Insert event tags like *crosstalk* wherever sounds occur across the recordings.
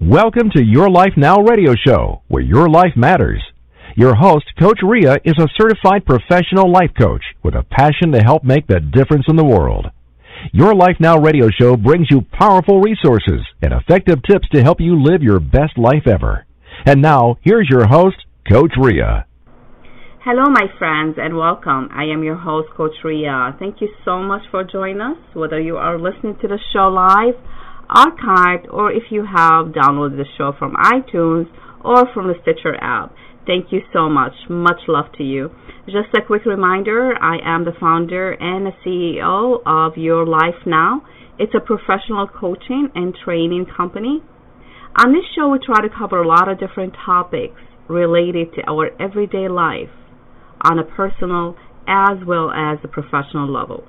Welcome to Your Life Now radio show, where your life matters. Your host, Coach Rea, is a certified professional life coach with a passion to help make the difference in the world. Your Life Now radio show brings you powerful resources and effective tips to help you live your best life ever. And now, here's your host, Coach Rea. Hello, my friends, and welcome. I am your host, Coach Rea. Thank you so much for joining us, whether you are listening to the show live archived or if you have downloaded the show from iTunes or from the Stitcher app. Thank you so much. Much love to you. Just a quick reminder I am the founder and the CEO of Your Life Now. It's a professional coaching and training company. On this show, we try to cover a lot of different topics related to our everyday life on a personal as well as a professional level.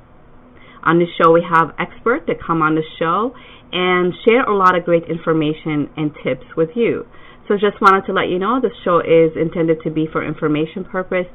On this show, we have experts that come on the show and share a lot of great information and tips with you. So just wanted to let you know the show is intended to be for information purpose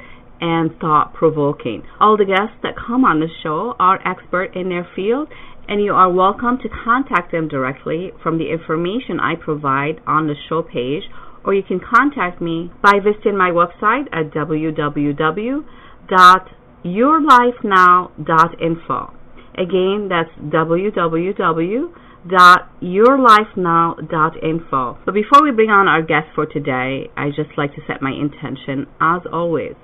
and thought provoking. All the guests that come on the show are expert in their field and you are welcome to contact them directly from the information I provide on the show page or you can contact me by visiting my website at www.yourlifenow.info. Again, that's www www.yourlifenow.info. But before we bring on our guest for today, I just like to set my intention as always.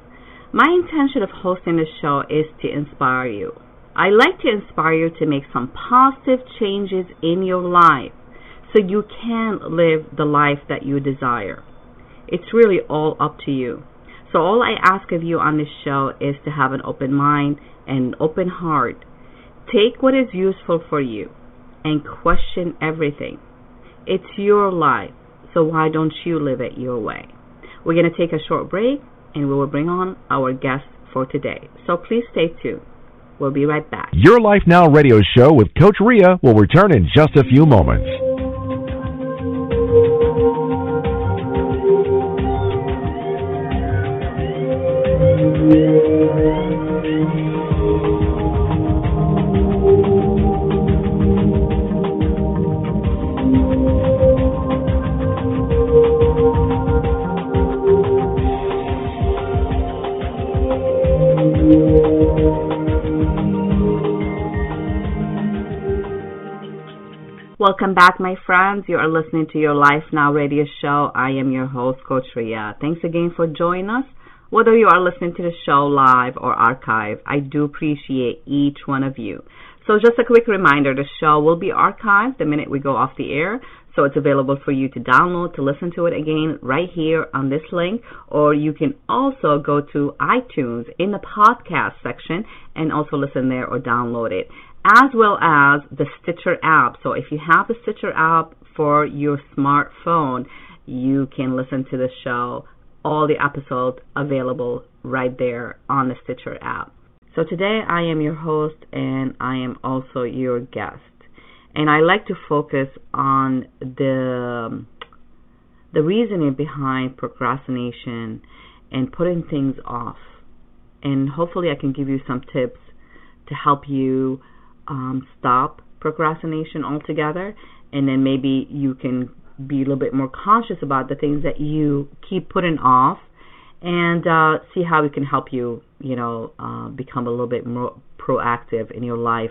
My intention of hosting this show is to inspire you. I like to inspire you to make some positive changes in your life so you can live the life that you desire. It's really all up to you. So all I ask of you on this show is to have an open mind and an open heart. Take what is useful for you and question everything. It's your life, so why don't you live it your way? We're going to take a short break and we will bring on our guest for today. So please stay tuned. We'll be right back. Your Life Now radio show with Coach Rea will return in just a few moments. Welcome back, my friends. You are listening to your Life Now radio show. I am your host, Coach Rea. Thanks again for joining us. Whether you are listening to the show live or archive, I do appreciate each one of you. So, just a quick reminder the show will be archived the minute we go off the air. So, it's available for you to download, to listen to it again right here on this link. Or you can also go to iTunes in the podcast section and also listen there or download it as well as the Stitcher app. So if you have the Stitcher app for your smartphone, you can listen to the show, all the episodes available right there on the Stitcher app. So today I am your host and I am also your guest. And I like to focus on the the reasoning behind procrastination and putting things off. And hopefully I can give you some tips to help you um, stop procrastination altogether, and then maybe you can be a little bit more conscious about the things that you keep putting off, and uh, see how it can help you, you know, uh, become a little bit more proactive in your life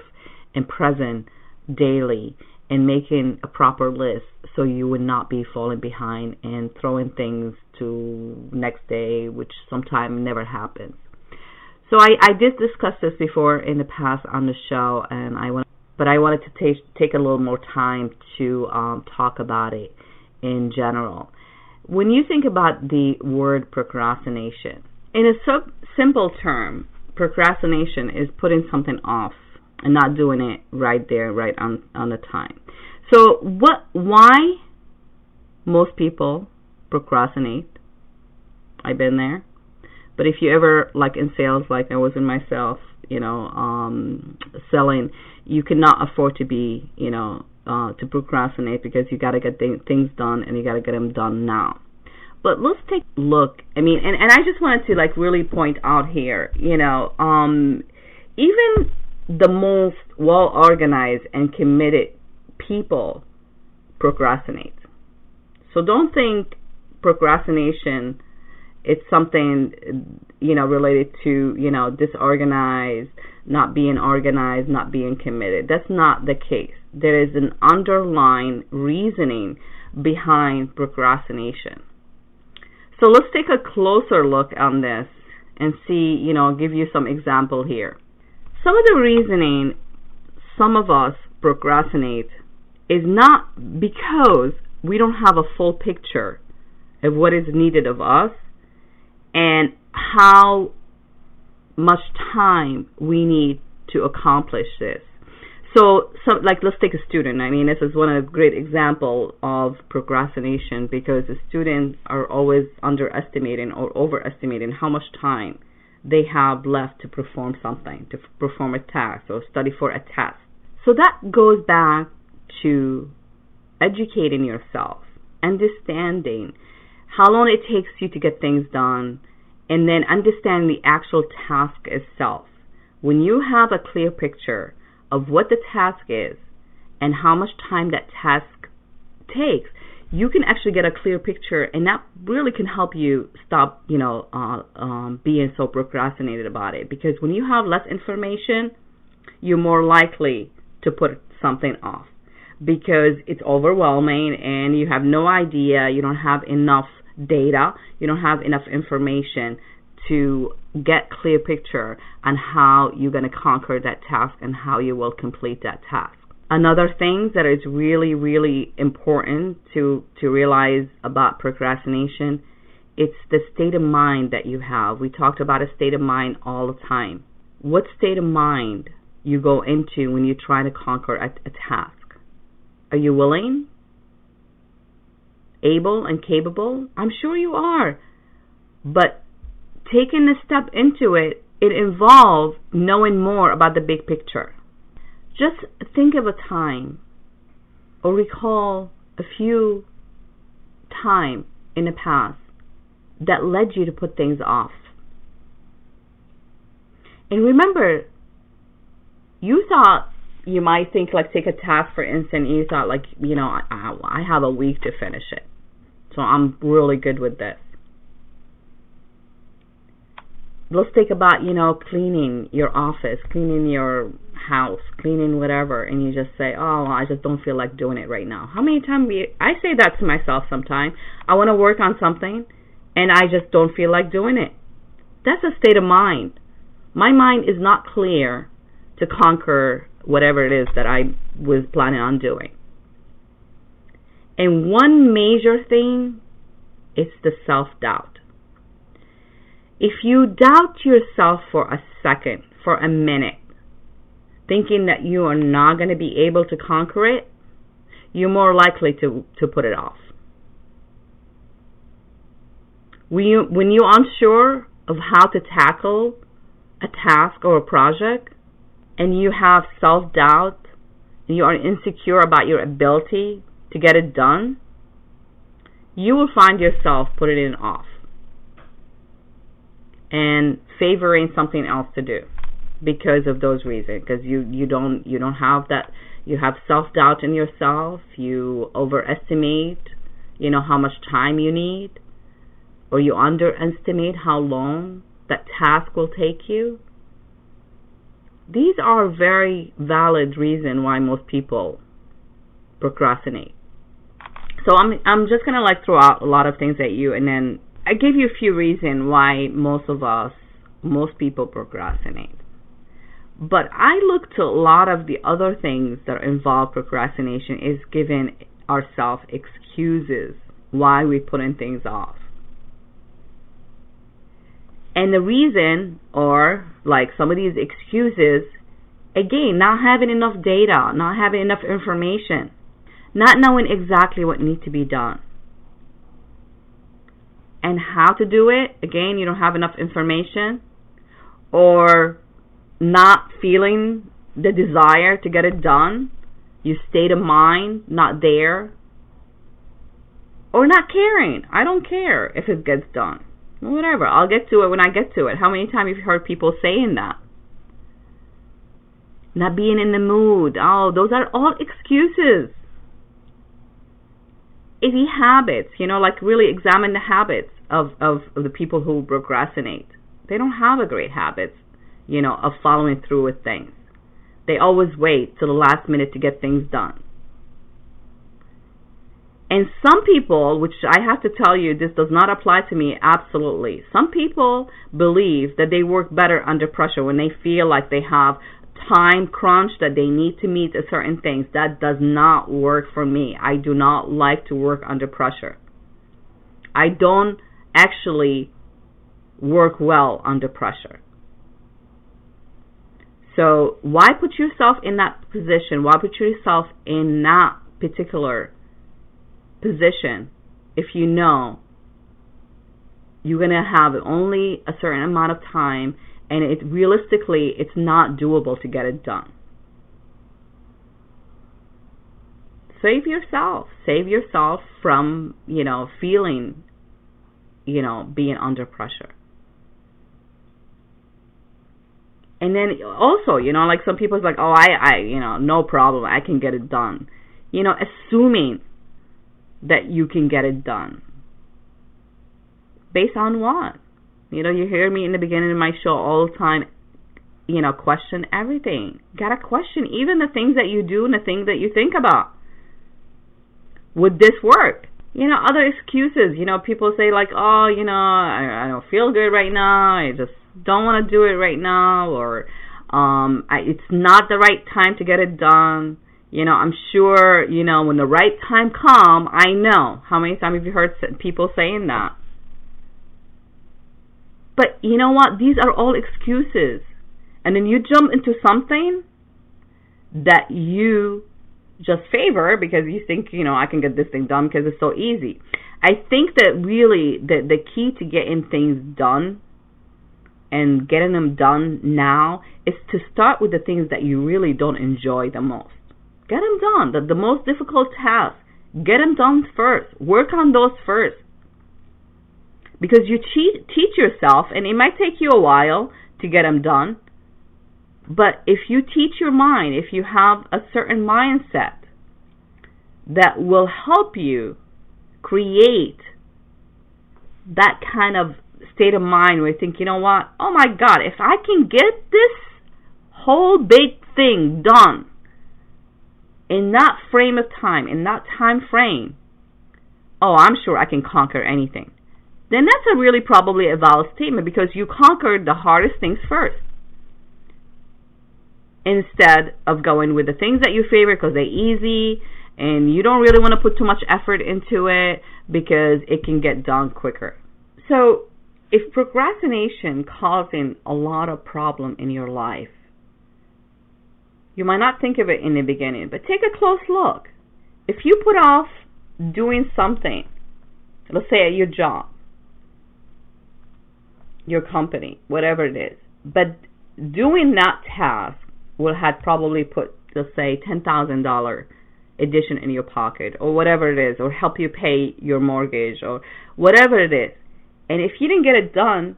and present daily and making a proper list so you would not be falling behind and throwing things to next day, which sometimes never happens. So I, I did discuss this before in the past on the show, and I want, but I wanted to take take a little more time to um, talk about it in general. When you think about the word procrastination, in a sub- simple term, procrastination is putting something off and not doing it right there, right on on the time. So what? Why most people procrastinate? I've been there. But if you ever like in sales, like I was in myself, you know, um, selling, you cannot afford to be, you know, uh, to procrastinate because you got to get th- things done and you got to get them done now. But let's take a look. I mean, and, and I just wanted to like really point out here, you know, um, even the most well organized and committed people procrastinate. So don't think procrastination it's something you know related to you know disorganized not being organized not being committed. That's not the case. There is an underlying reasoning behind procrastination. So let's take a closer look on this and see you know give you some example here. Some of the reasoning some of us procrastinate is not because we don't have a full picture of what is needed of us and how much time we need to accomplish this. So, so like let's take a student. I mean, this is one of the great example of procrastination because the students are always underestimating or overestimating how much time they have left to perform something, to perform a task or study for a test. So that goes back to educating yourself, understanding how long it takes you to get things done, and then understand the actual task itself. When you have a clear picture of what the task is and how much time that task takes, you can actually get a clear picture, and that really can help you stop, you know, uh, um, being so procrastinated about it. Because when you have less information, you're more likely to put something off because it's overwhelming and you have no idea, you don't have enough data, you don't have enough information to get clear picture on how you're going to conquer that task and how you will complete that task. Another thing that is really, really important to, to realize about procrastination, it's the state of mind that you have. We talked about a state of mind all the time. What state of mind you go into when you try to conquer a, a task? Are you willing? Able and capable? I'm sure you are. But taking a step into it, it involves knowing more about the big picture. Just think of a time or recall a few time in the past that led you to put things off. And remember, you thought you might think like take a task for instance you thought like you know I, I have a week to finish it so i'm really good with this let's think about you know cleaning your office cleaning your house cleaning whatever and you just say oh i just don't feel like doing it right now. How many times we i say that to myself sometimes. I want to work on something and i just don't feel like doing it. That's a state of mind. My mind is not clear to conquer whatever it is that I was planning on doing. And one major thing is the self doubt. If you doubt yourself for a second, for a minute, thinking that you are not going to be able to conquer it, you're more likely to, to put it off. When, you, when you're unsure of how to tackle a task or a project, and you have self doubt and you are insecure about your ability to get it done, you will find yourself putting it off and favoring something else to do because of those reasons because you you don't you don't have that you have self doubt in yourself you overestimate you know how much time you need or you underestimate how long that task will take you these are very valid reason why most people procrastinate. So I'm I'm just gonna like throw out a lot of things at you, and then I give you a few reasons why most of us, most people procrastinate. But I look to a lot of the other things that involve procrastination is giving ourselves excuses why we're putting things off. And the reason, or like some of these excuses, again, not having enough data, not having enough information, not knowing exactly what needs to be done. And how to do it, again, you don't have enough information, or not feeling the desire to get it done your state of mind not there, or not caring. I don't care if it gets done. Whatever, I'll get to it when I get to it. How many times have you heard people saying that? Not being in the mood. Oh, those are all excuses. Easy habits, you know, like really examine the habits of, of, of the people who procrastinate. They don't have a great habits, you know, of following through with things. They always wait till the last minute to get things done. And some people, which I have to tell you, this does not apply to me absolutely. Some people believe that they work better under pressure when they feel like they have time crunch that they need to meet a certain things. That does not work for me. I do not like to work under pressure. I don't actually work well under pressure. So why put yourself in that position? Why put yourself in that particular position if you know you're going to have only a certain amount of time and it realistically it's not doable to get it done. Save yourself. Save yourself from, you know, feeling, you know, being under pressure. and then also, you know, like some people's like, oh, I, I, you know, no problem, I can get it done. You know, assuming that you can get it done. Based on what? You know, you hear me in the beginning of my show all the time, you know, question everything. Gotta question even the things that you do and the things that you think about. Would this work? You know, other excuses. You know, people say like, oh, you know, I, I don't feel good right now. I just don't want to do it right now or um I, it's not the right time to get it done you know i'm sure you know when the right time come i know how many times have you heard people saying that but you know what these are all excuses and then you jump into something that you just favor because you think you know i can get this thing done because it's so easy i think that really the the key to getting things done and getting them done now is to start with the things that you really don't enjoy the most. Get them done. The, the most difficult tasks, get them done first. Work on those first. Because you cheat, teach yourself, and it might take you a while to get them done. But if you teach your mind, if you have a certain mindset that will help you create that kind of state of mind where you think, you know what? Oh my God, if I can get this whole big thing done in that frame of time, in that time frame, oh, I'm sure I can conquer anything. Then that's a really probably a valid statement because you conquered the hardest things first. Instead of going with the things that you favor because they're easy and you don't really want to put too much effort into it because it can get done quicker. So if procrastination causing a lot of problem in your life, you might not think of it in the beginning, but take a close look. If you put off doing something, let's say at your job, your company, whatever it is, but doing that task will have probably put, let's say, ten thousand dollar addition in your pocket or whatever it is, or help you pay your mortgage or whatever it is and if you didn't get it done,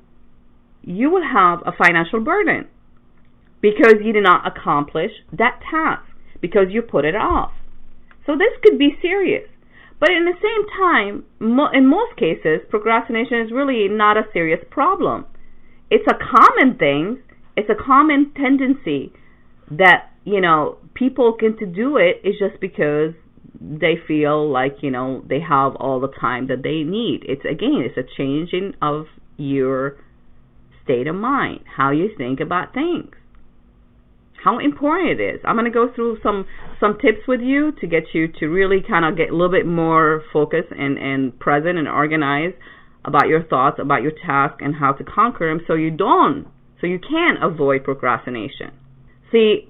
you will have a financial burden because you did not accomplish that task because you put it off. So this could be serious. But in the same time, in most cases, procrastination is really not a serious problem. It's a common thing. It's a common tendency that, you know, people get to do it is just because they feel like you know they have all the time that they need it's again it's a changing of your state of mind how you think about things how important it is i'm going to go through some some tips with you to get you to really kind of get a little bit more focused and and present and organized about your thoughts about your task and how to conquer them so you don't so you can avoid procrastination see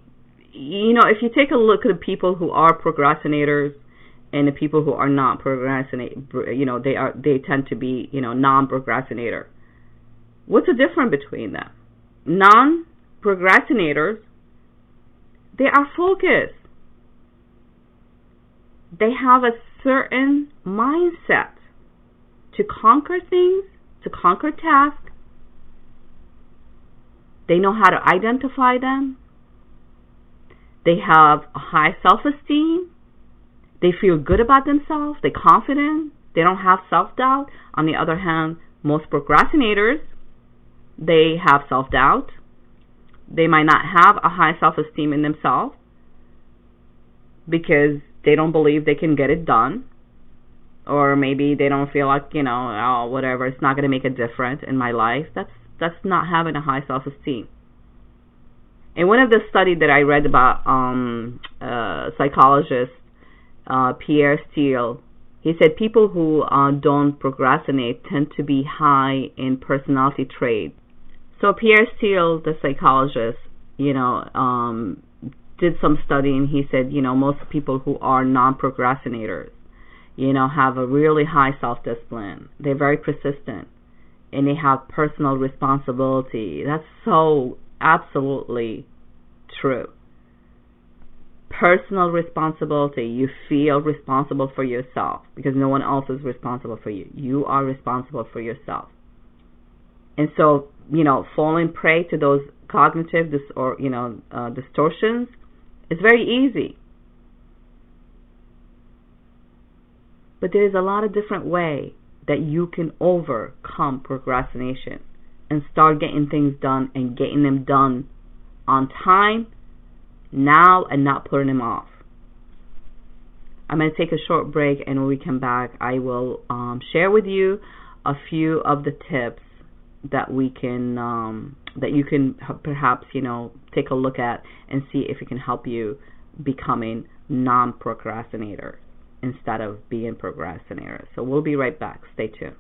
you know, if you take a look at the people who are procrastinators and the people who are not procrastinate, you know, they are they tend to be, you know, non-procrastinator. What's the difference between them? Non-procrastinators, they are focused. they have a certain mindset to conquer things, to conquer tasks. They know how to identify them. They have a high self esteem. They feel good about themselves. They're confident. They don't have self doubt. On the other hand, most procrastinators, they have self doubt. They might not have a high self esteem in themselves because they don't believe they can get it done. Or maybe they don't feel like, you know, oh, whatever, it's not going to make a difference in my life. That's that's not having a high self esteem. In one of the studies that I read about um, uh, psychologist uh, Pierre Steel, he said people who uh, don't procrastinate tend to be high in personality traits. So Pierre Steel, the psychologist, you know, um, did some study and he said, you know, most people who are non-procrastinators, you know, have a really high self-discipline. They're very persistent and they have personal responsibility. That's so absolutely true. Personal responsibility. You feel responsible for yourself because no one else is responsible for you. You are responsible for yourself. And so, you know, falling prey to those cognitive dis- or, you know, uh, distortions is very easy. But there is a lot of different way that you can overcome procrastination and start getting things done and getting them done on time now and not putting them off. I'm going to take a short break, and when we come back, I will um, share with you a few of the tips that we can um, that you can perhaps you know take a look at and see if it can help you becoming non-procrastinator instead of being procrastinator. So we'll be right back. Stay tuned.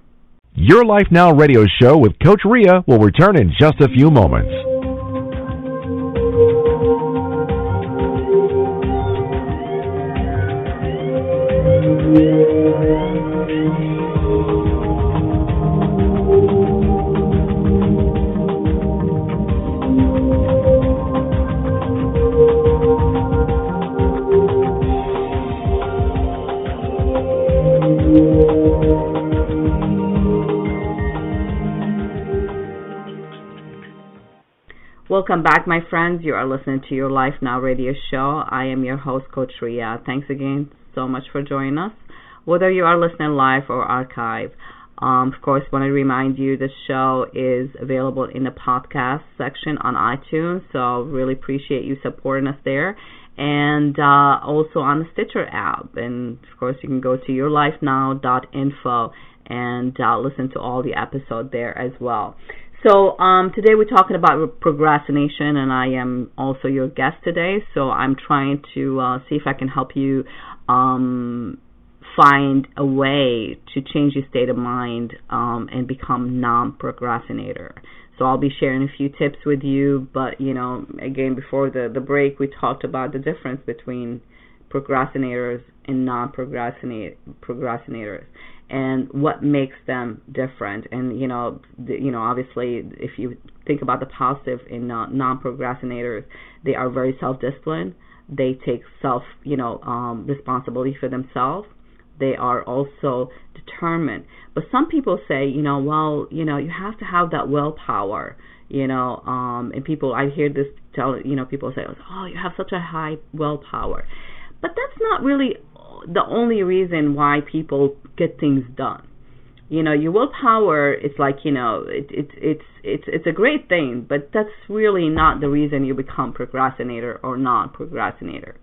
Your Life Now radio show with Coach Rea will return in just a few moments. Welcome back, my friends. You are listening to your Life Now radio show. I am your host, Coach Rea. Thanks again so much for joining us, whether you are listening live or archive. Um, of course, want to remind you the show is available in the podcast section on iTunes, so really appreciate you supporting us there. And uh, also on the Stitcher app. And of course, you can go to yourlifenow.info and uh, listen to all the episodes there as well. So um, today we're talking about procrastination, and I am also your guest today. So I'm trying to uh, see if I can help you um, find a way to change your state of mind um, and become non-procrastinator. So I'll be sharing a few tips with you, but you know, again, before the the break, we talked about the difference between procrastinators and non-procrastinators and what makes them different. And you know, the, you know, obviously, if you think about the positive in non-procrastinators, they are very self-disciplined. They take self, you know, um, responsibility for themselves. They are also determined. But some people say, you know, well, you know, you have to have that willpower. You know, um, and people, I hear this tell, you know, people say, oh, you have such a high willpower. But that's not really the only reason why people get things done. You know, your willpower is like you know it, it it's it's it's a great thing, but that's really not the reason you become procrastinator or non-procrastinator.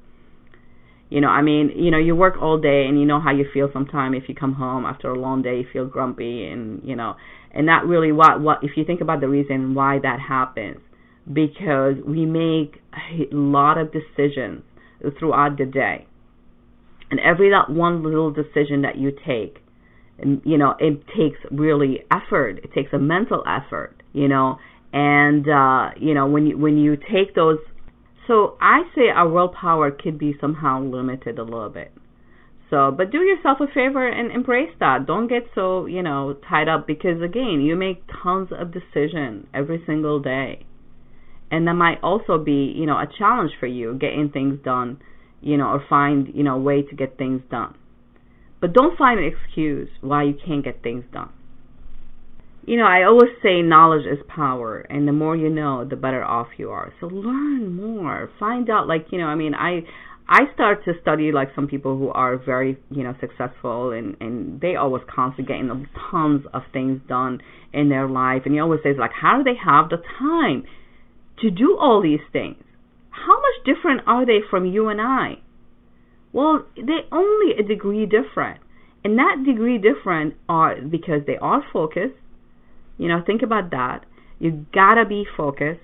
You know, I mean, you know, you work all day and you know how you feel sometimes if you come home after a long day, you feel grumpy and, you know, and not really what what if you think about the reason why that happens because we make a lot of decisions throughout the day and every that one little decision that you take you know it takes really effort. It takes a mental effort you know? And uh you know when you when you take those so i say our willpower could be somehow limited a little bit. So but do yourself a favor and embrace that. Don't get so you know tied up because again you make tons of decisions every single day. And that might also be you know a challenge for you getting things done you know, or find, you know, a way to get things done. But don't find an excuse why you can't get things done. You know, I always say knowledge is power, and the more you know, the better off you are. So learn more. Find out, like, you know, I mean, I I start to study like some people who are very, you know, successful and and they always constantly getting tons of things done in their life. And you always say like, how do they have the time to do all these things? How much different are they from you and I? Well, they're only a degree different. And that degree different are because they are focused. You know, think about that. You gotta be focused.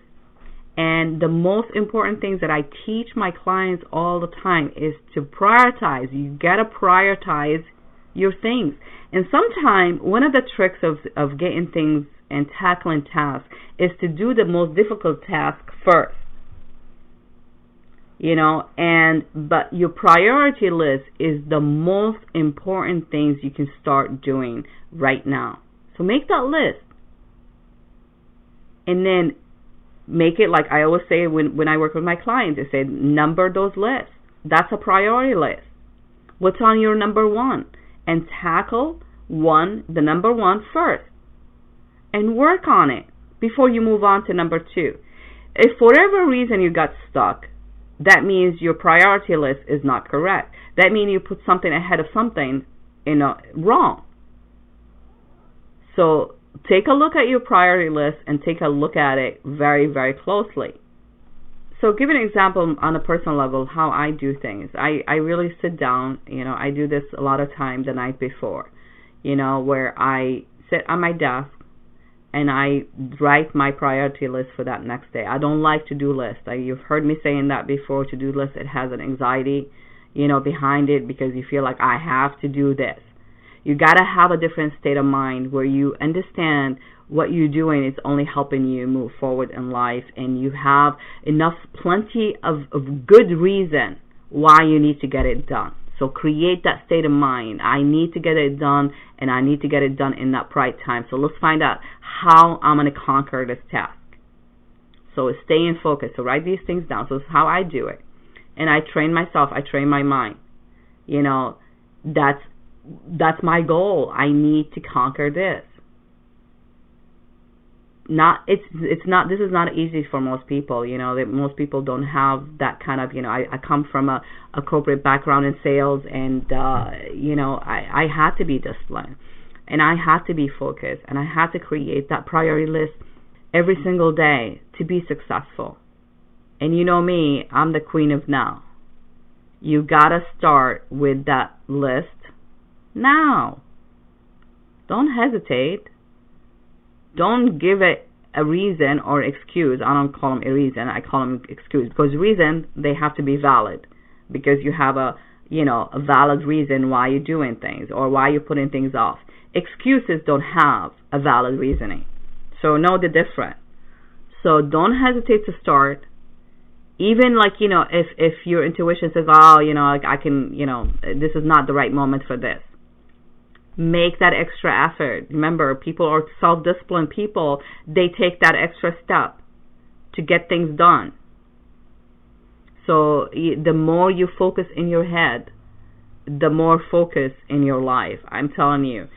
And the most important things that I teach my clients all the time is to prioritize. You gotta prioritize your things. And sometimes one of the tricks of of getting things and tackling tasks is to do the most difficult task first. You know, and but your priority list is the most important things you can start doing right now. So make that list. And then make it like I always say when when I work with my clients, I say number those lists. That's a priority list. What's on your number one? And tackle one, the number one first, and work on it before you move on to number two. If for whatever reason you got stuck, that means your priority list is not correct. That means you put something ahead of something, you know, wrong. So take a look at your priority list and take a look at it very, very closely. So give an example on a personal level how I do things. I, I really sit down, you know, I do this a lot of time the night before, you know, where I sit on my desk and I write my priority list for that next day. I don't like to do lists. I, you've heard me saying that before. To do list, it has an anxiety, you know, behind it because you feel like I have to do this. You got to have a different state of mind where you understand what you're doing is only helping you move forward in life and you have enough plenty of, of good reason why you need to get it done. So create that state of mind. I need to get it done and I need to get it done in that right time. So let's find out how I'm going to conquer this task. So stay in focus. So write these things down. So is how I do it. And I train myself. I train my mind. You know, that's that's my goal. I need to conquer this. Not it's it's not this is not easy for most people. You know, that most people don't have that kind of you know. I, I come from a, a corporate background in sales, and uh, you know I I had to be disciplined, and I had to be focused, and I had to create that priority list every single day to be successful. And you know me, I'm the queen of now. You gotta start with that list now. Don't hesitate. Don't give it a reason or excuse. I don't call them a reason. I call them excuse because reason they have to be valid because you have a you know a valid reason why you're doing things or why you're putting things off. Excuses don't have a valid reasoning. So know the difference. So don't hesitate to start even like you know if if your intuition says oh you know I, I can you know this is not the right moment for this make that extra effort. Remember, people are self disciplined people, they take that extra step to get things done. So the more you focus in your head, the more focus in your life. I'm telling you,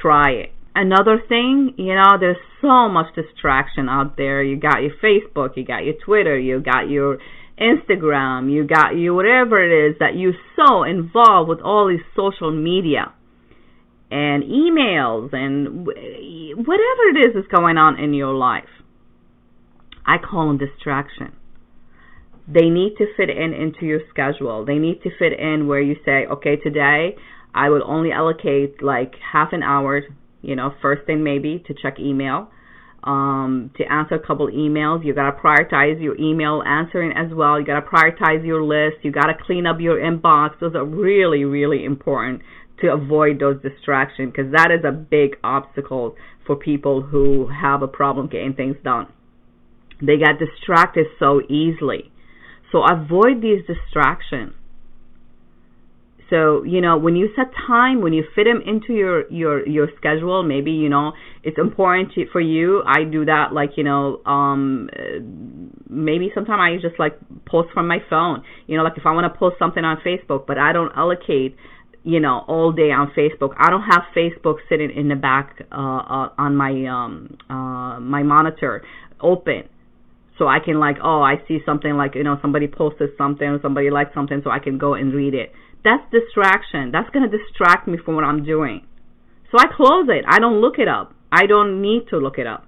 try it. Another thing, you know, there's so much distraction out there. You got your Facebook, you got your Twitter, you got your Instagram, you got you whatever it is that you're so involved with all these social media and emails and whatever it is that's going on in your life. I call them distraction. They need to fit in into your schedule. They need to fit in where you say, okay, today I will only allocate like half an hour, you know, first thing maybe to check email, um, to answer a couple emails. You gotta prioritize your email answering as well. You gotta prioritize your list. You gotta clean up your inbox. Those are really, really important to avoid those distractions because that is a big obstacle for people who have a problem getting things done. They get distracted so easily. So avoid these distractions. So, you know, when you set time, when you fit them into your, your, your schedule, maybe, you know, it's important to, for you. I do that like, you know, um, maybe sometimes I just like post from my phone. You know, like if I want to post something on Facebook, but I don't allocate you know all day on Facebook. I don't have Facebook sitting in the back uh, uh on my um uh my monitor open so I can like oh I see something like you know somebody posted something or somebody liked something so I can go and read it. That's distraction. That's to distract me from what I'm doing. So I close it. I don't look it up. I don't need to look it up.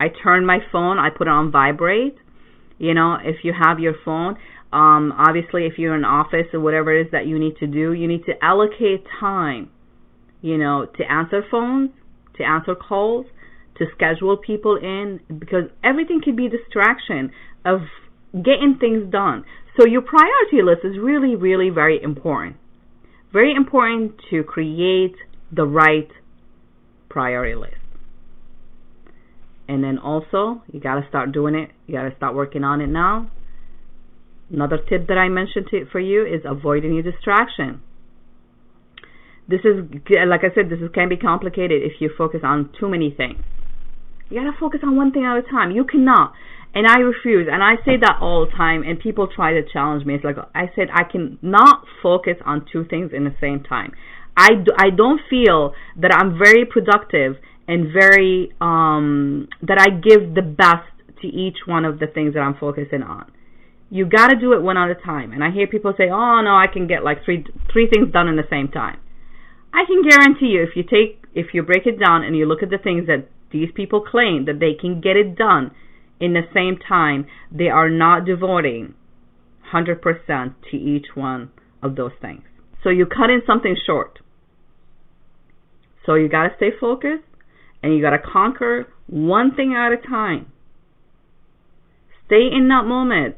I turn my phone, I put it on vibrate. You know, if you have your phone, um, obviously if you're in office or whatever it is that you need to do, you need to allocate time, you know, to answer phones, to answer calls, to schedule people in, because everything can be distraction of getting things done. So your priority list is really, really very important. Very important to create the right priority list. And then also, you got to start doing it. You got to start working on it now. Another tip that I mentioned to, for you is avoid any distraction. This is, like I said, this is, can be complicated if you focus on too many things. You got to focus on one thing at a time. You cannot. And I refuse. And I say that all the time. And people try to challenge me. It's like I said, I cannot focus on two things in the same time. I, do, I don't feel that I'm very productive and very um, that I give the best to each one of the things that I'm focusing on. You got to do it one at a time. And I hear people say, "Oh no, I can get like three three things done in the same time." I can guarantee you, if you take if you break it down and you look at the things that these people claim that they can get it done in the same time, they are not devoting 100% to each one of those things. So you cut in something short. So you got to stay focused and you got to conquer one thing at a time. Stay in that moment.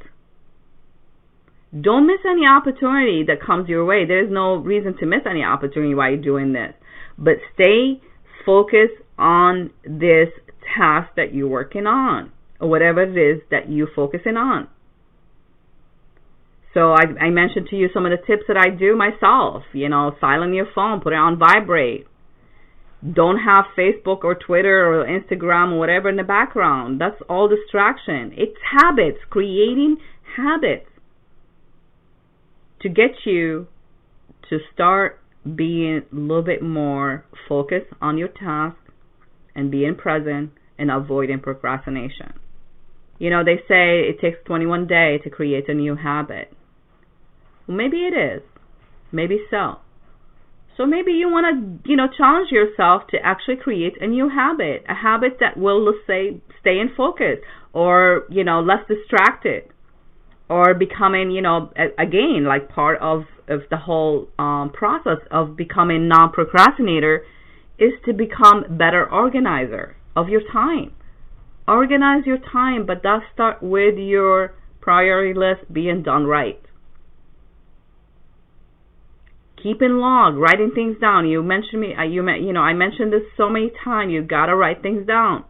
Don't miss any opportunity that comes your way. There's no reason to miss any opportunity while you're doing this. But stay focused on this task that you're working on, or whatever it is that you're focusing on. So I, I mentioned to you some of the tips that I do myself. You know, silence your phone, put it on vibrate, don't have Facebook or Twitter or Instagram or whatever in the background. That's all distraction. It's habits, creating habits to get you to start being a little bit more focused on your task and being present and avoiding procrastination. You know, they say it takes 21 days to create a new habit. Well, maybe it is. Maybe so. So maybe you want to, you know, challenge yourself to actually create a new habit, a habit that will, let's say, stay in focus or, you know, less distracted or becoming, you know, again, like part of, of the whole um, process of becoming non-procrastinator is to become better organizer of your time. Organize your time, but that start with your priority list being done right keeping log, writing things down. You mentioned me, uh, you you know, I mentioned this so many times. You gotta write things down.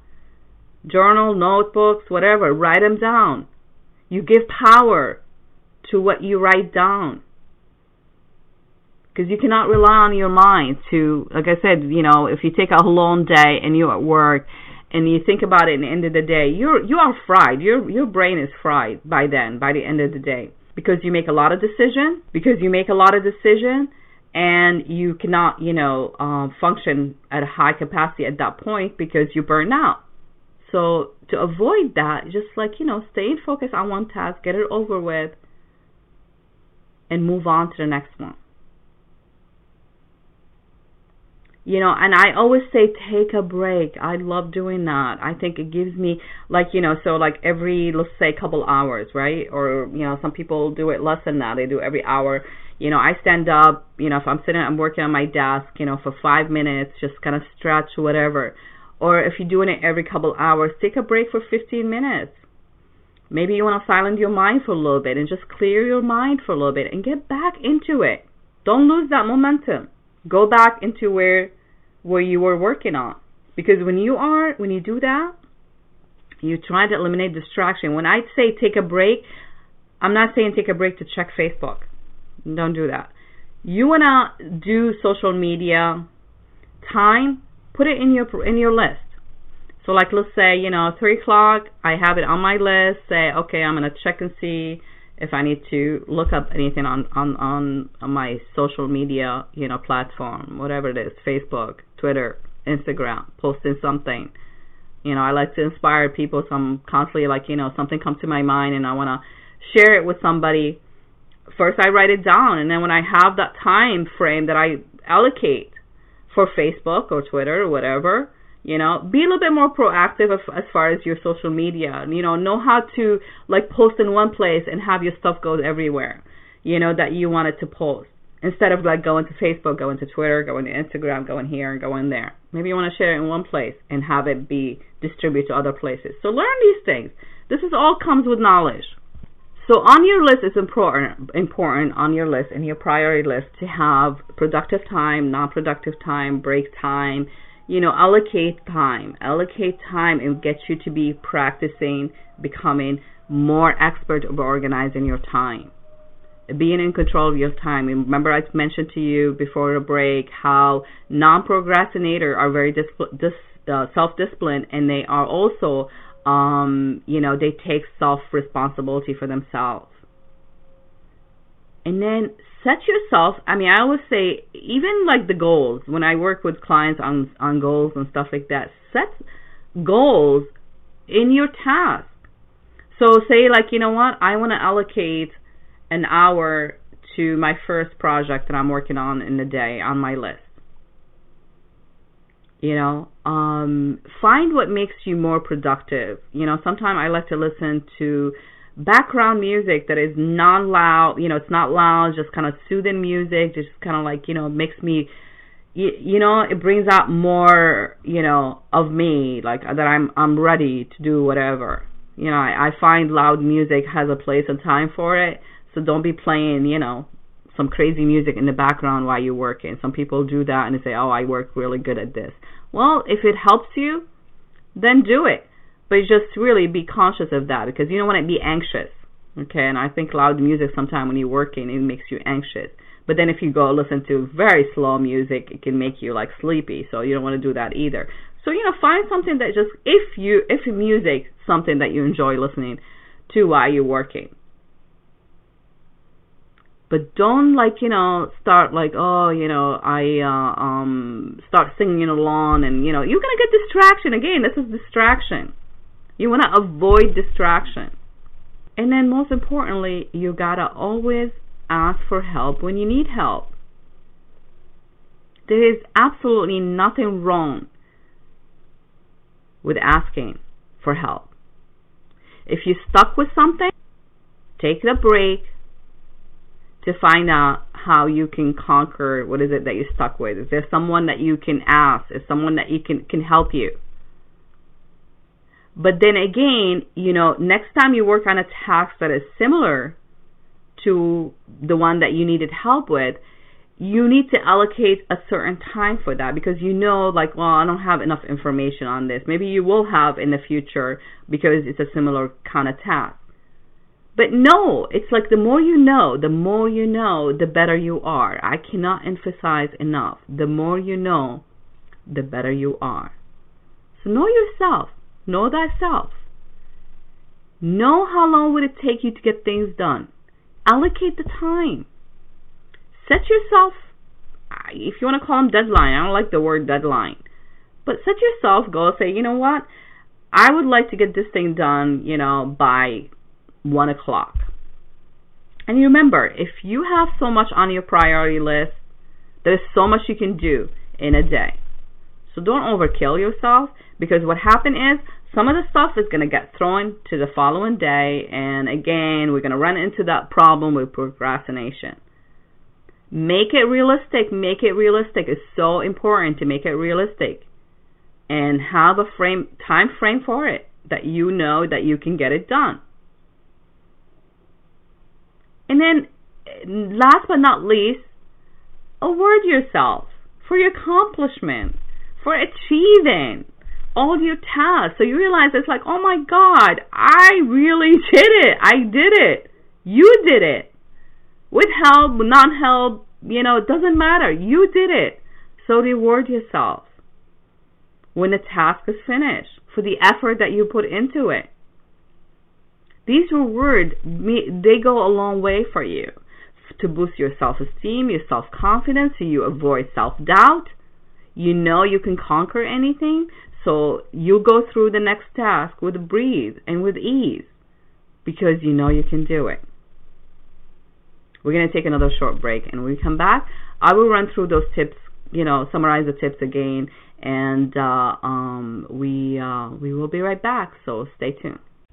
Journal, notebooks, whatever. Write them down. You give power to what you write down. Because you cannot rely on your mind to, like I said, you know, if you take a long day and you're at work and you think about it at the end of the day, you're you are fried. Your your brain is fried by then, by the end of the day. Because you make a lot of decision, because you make a lot of decision, and you cannot, you know, um, function at a high capacity at that point because you burn out. So to avoid that, just like you know, stay focused on one task, get it over with, and move on to the next one. You know, and I always say take a break. I love doing that. I think it gives me like, you know, so like every let's say couple hours, right? Or, you know, some people do it less than that. They do every hour you know, I stand up, you know, if I'm sitting, I'm working on my desk, you know, for five minutes, just kind of stretch, whatever. Or if you're doing it every couple hours, take a break for 15 minutes. Maybe you want to silence your mind for a little bit and just clear your mind for a little bit and get back into it. Don't lose that momentum. Go back into where where you were working on. Because when you are when you do that, you try to eliminate distraction. When I say take a break, I'm not saying take a break to check Facebook. Don't do that. You wanna do social media time, put it in your in your list. So like let's say, you know, three o'clock, I have it on my list, say, okay, I'm gonna check and see if I need to look up anything on, on, on, my social media, you know, platform, whatever it is, Facebook, Twitter, Instagram, posting something. You know, I like to inspire people, so I'm constantly like, you know, something comes to my mind and I wanna share it with somebody. First I write it down and then when I have that time frame that I allocate for Facebook or Twitter or whatever, you know be a little bit more proactive as, far as your social media. You know know how to like post in one place and have your stuff go everywhere you know that you wanted to post. Instead of like going to facebook going to twitter going to instagram going here and going there. Maybe you want to share it in one place and have it be distributed to other places. So learn these things. This is all comes with knowledge so on your list it's important important on your list in your priority list to have productive time non-productive time break time you know, allocate time. Allocate time and get you to be practicing becoming more expert of organizing your time. Being in control of your time. Remember, I mentioned to you before the break how non-procrastinators are very dis- dis- uh, self-disciplined, and they are also, um, you know, they take self-responsibility for themselves. And then set yourself i mean i always say even like the goals. When i work with clients on on goals and stuff like that set goals in your task. So say like you know what? I want to allocate an hour to my first project that i'm working on in the day on my list. You know um find what makes you more productive. You know sometimes i like to listen to background music that is non loud you know it's not loud just kind of soothing music just kind of like you know makes me you, you know it brings out more you know of me like that i'm i'm ready to do whatever. You know i i find loud music has a place and time for it. So don't be playing you know some crazy music in the background while you're working. Some people do that and they say oh i work really good at this well if it helps you then do it but just really be conscious of that because you don't want to be anxious. Okay, and I think loud music sometimes when you're working it makes you anxious. But then if you go listen to very slow music, it can make you like sleepy. So you don't want to do that either. So you know, find something that just if you if music something that you enjoy listening to while you're working. But don't like you know start like oh you know I uh, um start singing along and you know you're gonna get distraction again. This is distraction. You want to avoid distraction. And then most importantly, you got to always ask for help when you need help. There is absolutely nothing wrong with asking for help. If you're stuck with something, take a break to find out how you can conquer what is it that you're stuck with. Is there someone that you can ask? Is someone that you can can help you? But then again, you know, next time you work on a task that is similar to the one that you needed help with, you need to allocate a certain time for that because you know, like, well, I don't have enough information on this. Maybe you will have in the future because it's a similar kind of task. But no, it's like the more you know, the more you know, the better you are. I cannot emphasize enough. The more you know, the better you are. So know yourself. Know thyself. Know how long would it take you to get things done. Allocate the time. Set yourself, if you want to call them deadline, I don't like the word deadline, but set yourself goals. Say, you know what? I would like to get this thing done, you know, by one o'clock. And remember, if you have so much on your priority list, there's so much you can do in a day. So don't overkill yourself because what happened is some of the stuff is going to get thrown to the following day and again we're going to run into that problem with procrastination. Make it realistic, make it realistic. It's so important to make it realistic and have a frame time frame for it that you know that you can get it done. And then last but not least, award yourself for your accomplishment for achieving all your tasks. So you realize it's like, oh my God, I really *laughs* did it. I did it. You did it. With help, non help, you know, it doesn't matter. You did it. So reward yourself. when the task is finished for the effort that you put into it. These rewards, they go a long way for you to boost your self-esteem, your self-confidence, so you avoid self-doubt. You know you can conquer anything, so you go through the next task with breeze and with ease because you know you can do it. We're going to take another short break and when we come back, I will run through those tips, you know, summarize the tips again and uh, um, we uh, we will be right back, so stay tuned.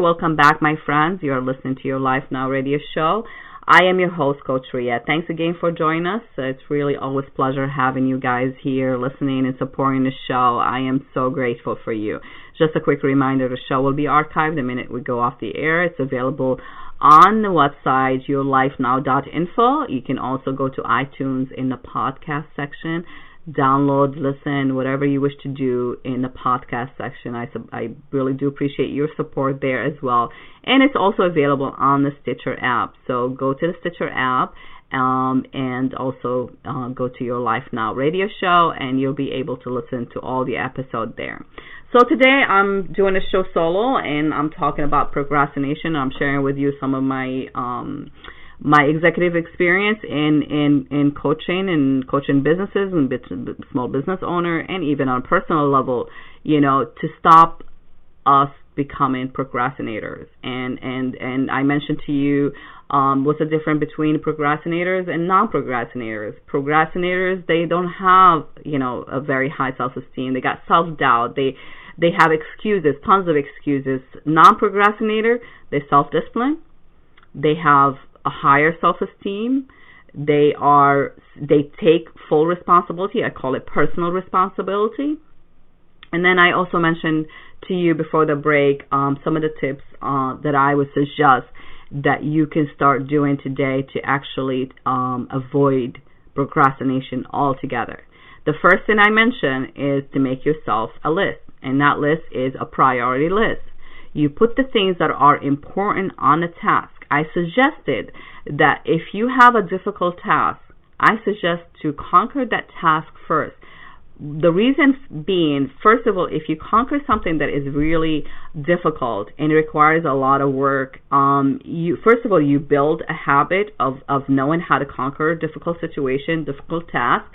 Welcome back, my friends. You are listening to your Life Now radio show. I am your host, Coach Rea. Thanks again for joining us. Uh, it's really always pleasure having you guys here listening and supporting the show. I am so grateful for you. Just a quick reminder, the show will be archived the minute we go off the air. It's available on the website yourlifenow.info. You can also go to iTunes in the podcast section download, listen, whatever you wish to do in the podcast section. I, I really do appreciate your support there as well. And it's also available on the Stitcher app. So go to the Stitcher app um, and also uh, go to your Life Now radio show, and you'll be able to listen to all the episodes there. So today I'm doing a show solo, and I'm talking about procrastination. I'm sharing with you some of my um, my executive experience in in in coaching and coaching businesses and small business owner and even on a personal level you know to stop us becoming procrastinators. And and and I mentioned to you um, what's the difference between procrastinators and non-procrastinators? Procrastinators they don't have you know a very high self-esteem. They got self-doubt. They they have excuses tons of excuses. Non-procrastinator they self-discipline they have a higher self-esteem. They are they take full responsibility. I call it personal responsibility. And then I also mentioned to you before the break um, some of the tips uh, that I would suggest that you can start doing today to actually um, avoid procrastination altogether. The first thing I mentioned is to make yourself a list, and that list is a priority list. You put the things that are important on the task I suggested that if you have a difficult task, I suggest to conquer that task first. The reason being, first of all, if you conquer something that is really difficult and requires a lot of work, um, you first of all you build a habit of of knowing how to conquer difficult situation, difficult task.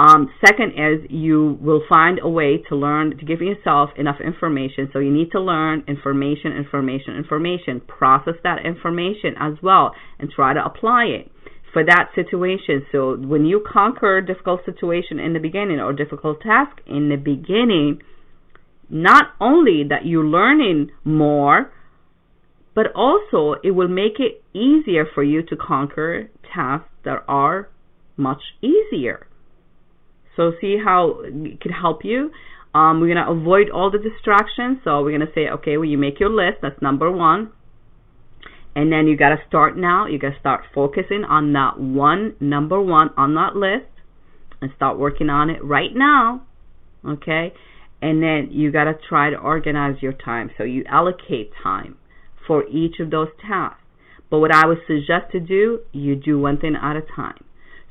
Um, second is you will find a way to learn to give yourself enough information. So you need to learn information, information, information. Process that information as well and try to apply it for that situation. So when you conquer a difficult situation in the beginning or difficult task in the beginning, not only that you're learning more, but also it will make it easier for you to conquer tasks that are much easier. So see how it could help you. Um, we're going to avoid all the distractions. So we're going to say, okay, well, you make your list. That's number one. And then you got to start now. You got to start focusing on that one, number one on that list and start working on it right now. Okay. And then you got to try to organize your time. So you allocate time for each of those tasks. But what I would suggest to do, you do one thing at a time.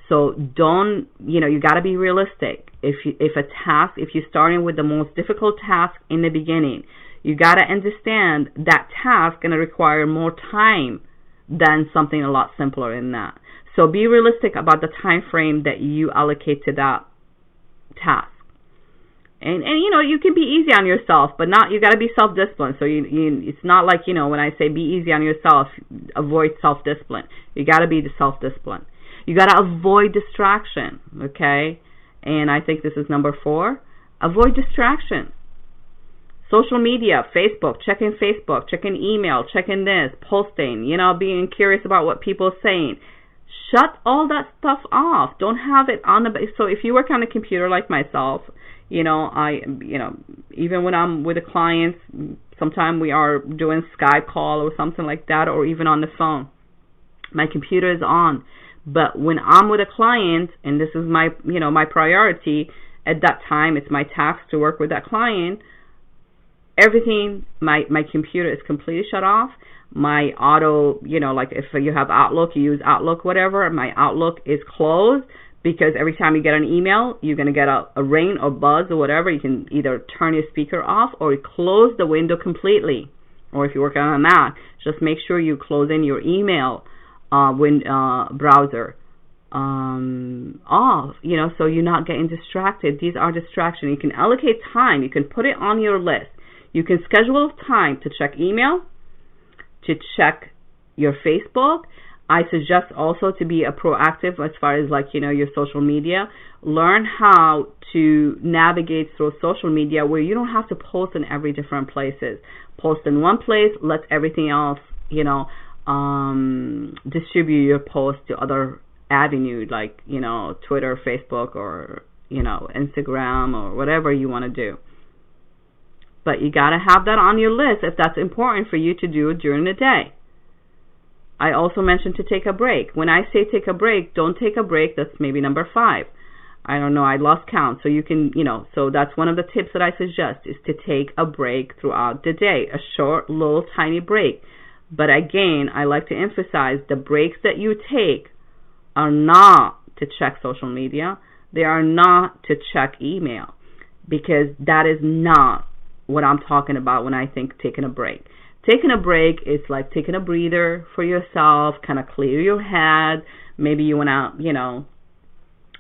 So don't, you know, you got to be realistic. If you, if a task, if you're starting with the most difficult task in the beginning, you got to understand that task going to require more time than something a lot simpler than that. So be realistic about the time frame that you allocate to that task. And and you know you can be easy on yourself, but not you got to be self disciplined. So you, you it's not like you know when I say be easy on yourself, avoid self discipline. You got to be the self discipline. You got to avoid distraction, okay? And I think this is number four. Avoid distraction. Social media, Facebook, checking Facebook, checking email, checking this, posting, you know, being curious about what people are saying. shut all that stuff off. Don't have it on the so if you work on a computer like myself, you know, I you know, even when I'm with a client, sometimes we are doing Skype call or something like that or even on the phone. My computer is on. But when I'm with a client and this is my, you know, my priority at that time, it's my task to work with that client, everything my my computer is completely shut off my auto, you know, like if you have Outlook, you use Outlook, whatever, my Outlook is closed because every time you get an email, you're going to get a, a ring or buzz or whatever. You can either turn your speaker off or close the window completely. Or if you're working on a Mac, just make sure you close in your email uh, when, uh, browser um, off, you know, so you're not getting distracted. These are distractions. You can allocate time. You can put it on your list. You can schedule time to check email, to check your Facebook. I suggest also to be a proactive as far as like, you know, your social media. Learn how to navigate through social media where you don't have to post in every different places. Post in one place, let everything else, you know, um, distribute your post to other avenue like, you know, Twitter, Facebook or, you know, Instagram or whatever you want to do. But you got to have that on your list if that's important for you to do during the day. I also mentioned to take a break. When I say take a break, don't take a break. That's maybe number five. I don't know. I lost count. So you can, you know, so that's one of the tips that I suggest is to take a break throughout the day, a short, little, tiny break. But again, I like to emphasize the breaks that you take are not to check social media. They are not to check email because that is not what I'm talking about when I think taking a break. Taking a break is like taking a breather for yourself, kind of clear your head. Maybe you want to, you know,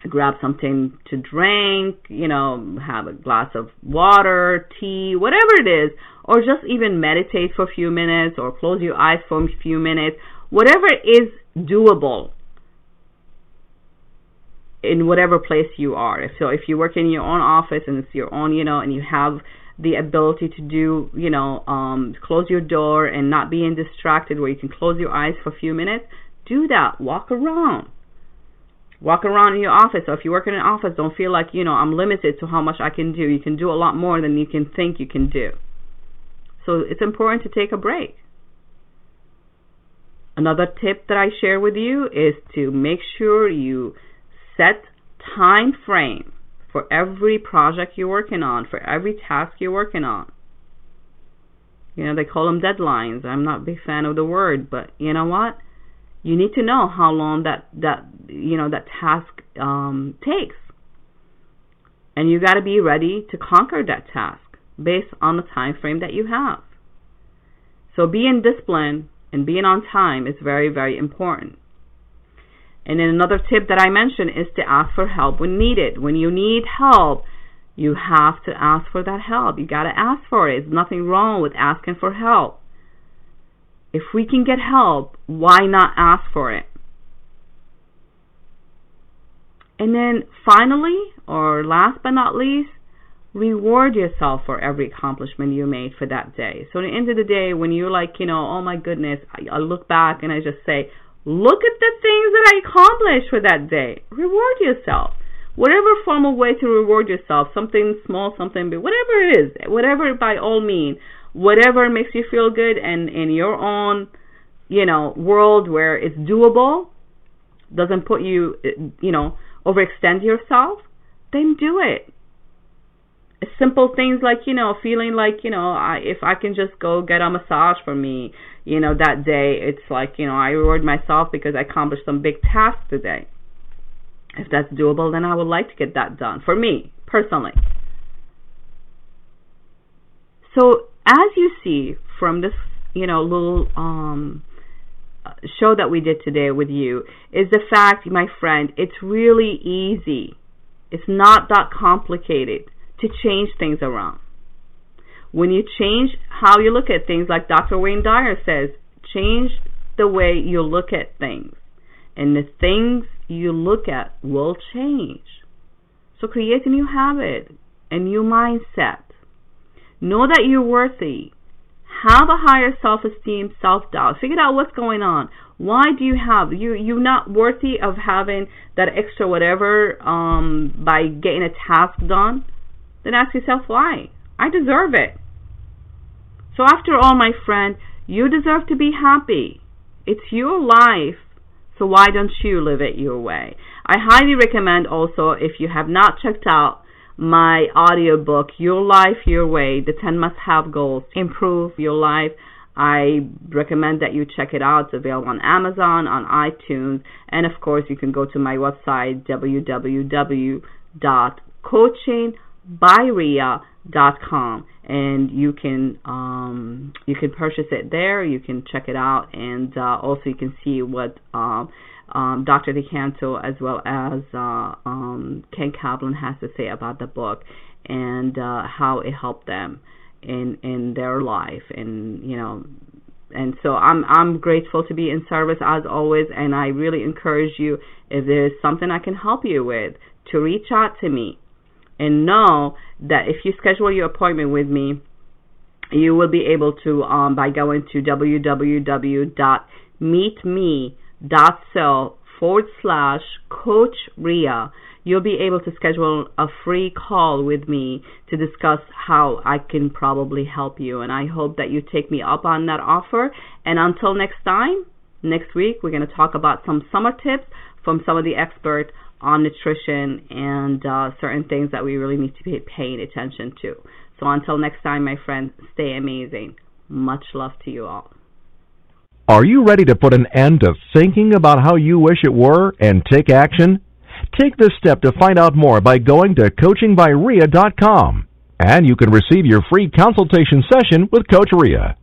grab something to drink, you know, have a glass of water, tea, whatever it is, or just even meditate for a few minutes or close your eyes for a few minutes, whatever is doable in whatever place you are. So if you work in your own office and it's your own, you know, and you have the ability to do, you know, um, close your door and not being distracted where you can close your eyes for a few minutes, do that. Walk around. Walk around in your office. So if you work in an office, don't feel like, you know, I'm limited to how much I can do. You can do a lot more than you can think you can do. So it's important to take a break. Another tip that I share with you is to make sure you set time frame for every project you're working on, for every task you're working on. You know, they call them deadlines. I'm not a big fan of the word, but you know what? You need to know how long that that you know that task um, takes, and you got to be ready to conquer that task based on the time frame that you have. So being disciplined and being on time is very very important. And then another tip that I mentioned is to ask for help when needed. When you need help, you have to ask for that help. You got to ask for it. There's nothing wrong with asking for help. If we can get help, why not ask for it? And then finally, or last but not least, reward yourself for every accomplishment you made for that day. So at the end of the day, when you're like, you know, oh my goodness, I, I look back and I just say, Look at the things that I accomplished for that day. Reward yourself. Whatever formal way to reward yourself, something small, something big, whatever it is, whatever by all means, whatever makes you feel good and in your own, you know, world where it's doable, doesn't put you, you know, overextend yourself, then do it. Simple things like you know feeling like you know I, if I can just go get a massage for me you know that day it's like you know I reward myself because I accomplished some big task today. If that's doable then I would like to get that done for me personally. So as you see from this you know little um show that we did today with you is the fact my friend it's really easy it's not that complicated to change things around. When you change how you look at things, like Dr. Wayne Dyer says, change the way you look at things. And the things you look at will change. So create a new habit, a new mindset. Know that you're worthy. have a higher self-esteem, self-doubt. Figure out what's going on. Why do you have you you're not worthy of having that extra whatever um by getting a task done? Then ask yourself why. I deserve it. So after all, my friend, you deserve to be happy. It's your life. So why don't you live it your way? I highly recommend also if you have not checked out my audiobook, Your Life Your Way, the 10 must have goals, improve your life. I recommend that you check it out. It's available on Amazon, on iTunes, and of course you can go to my website www.coachingbyrea.com and you can um, you can purchase it there. You can check it out, and uh, also you can see what um, um, Dr. DeCanto as well as uh, um, Ken Kaplan has to say about the book and uh, how it helped them in in their life, and you know. And so I'm I'm grateful to be in service as always, and I really encourage you if there's something I can help you with to reach out to me and know that if you schedule your appointment with me, you will be able to um, by going to www.meetme.cell forward slash coach Rea. You'll be able to schedule a free call with me to discuss how I can probably help you. And I hope that you take me up on that offer. And until next time, next week, we're going to talk about some summer tips from some of the experts on nutrition and uh, certain things that we really need to be paying attention to. So until next time, my friends, stay amazing. Much love to you all. Are you ready to put an end to thinking about how you wish it were and take action? Take this step to find out more by going to coachingbyrea.com. And you can receive your free consultation session with Coach Rea.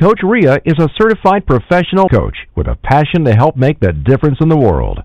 Coach Rea is a certified professional coach with a passion to help make the difference in the world.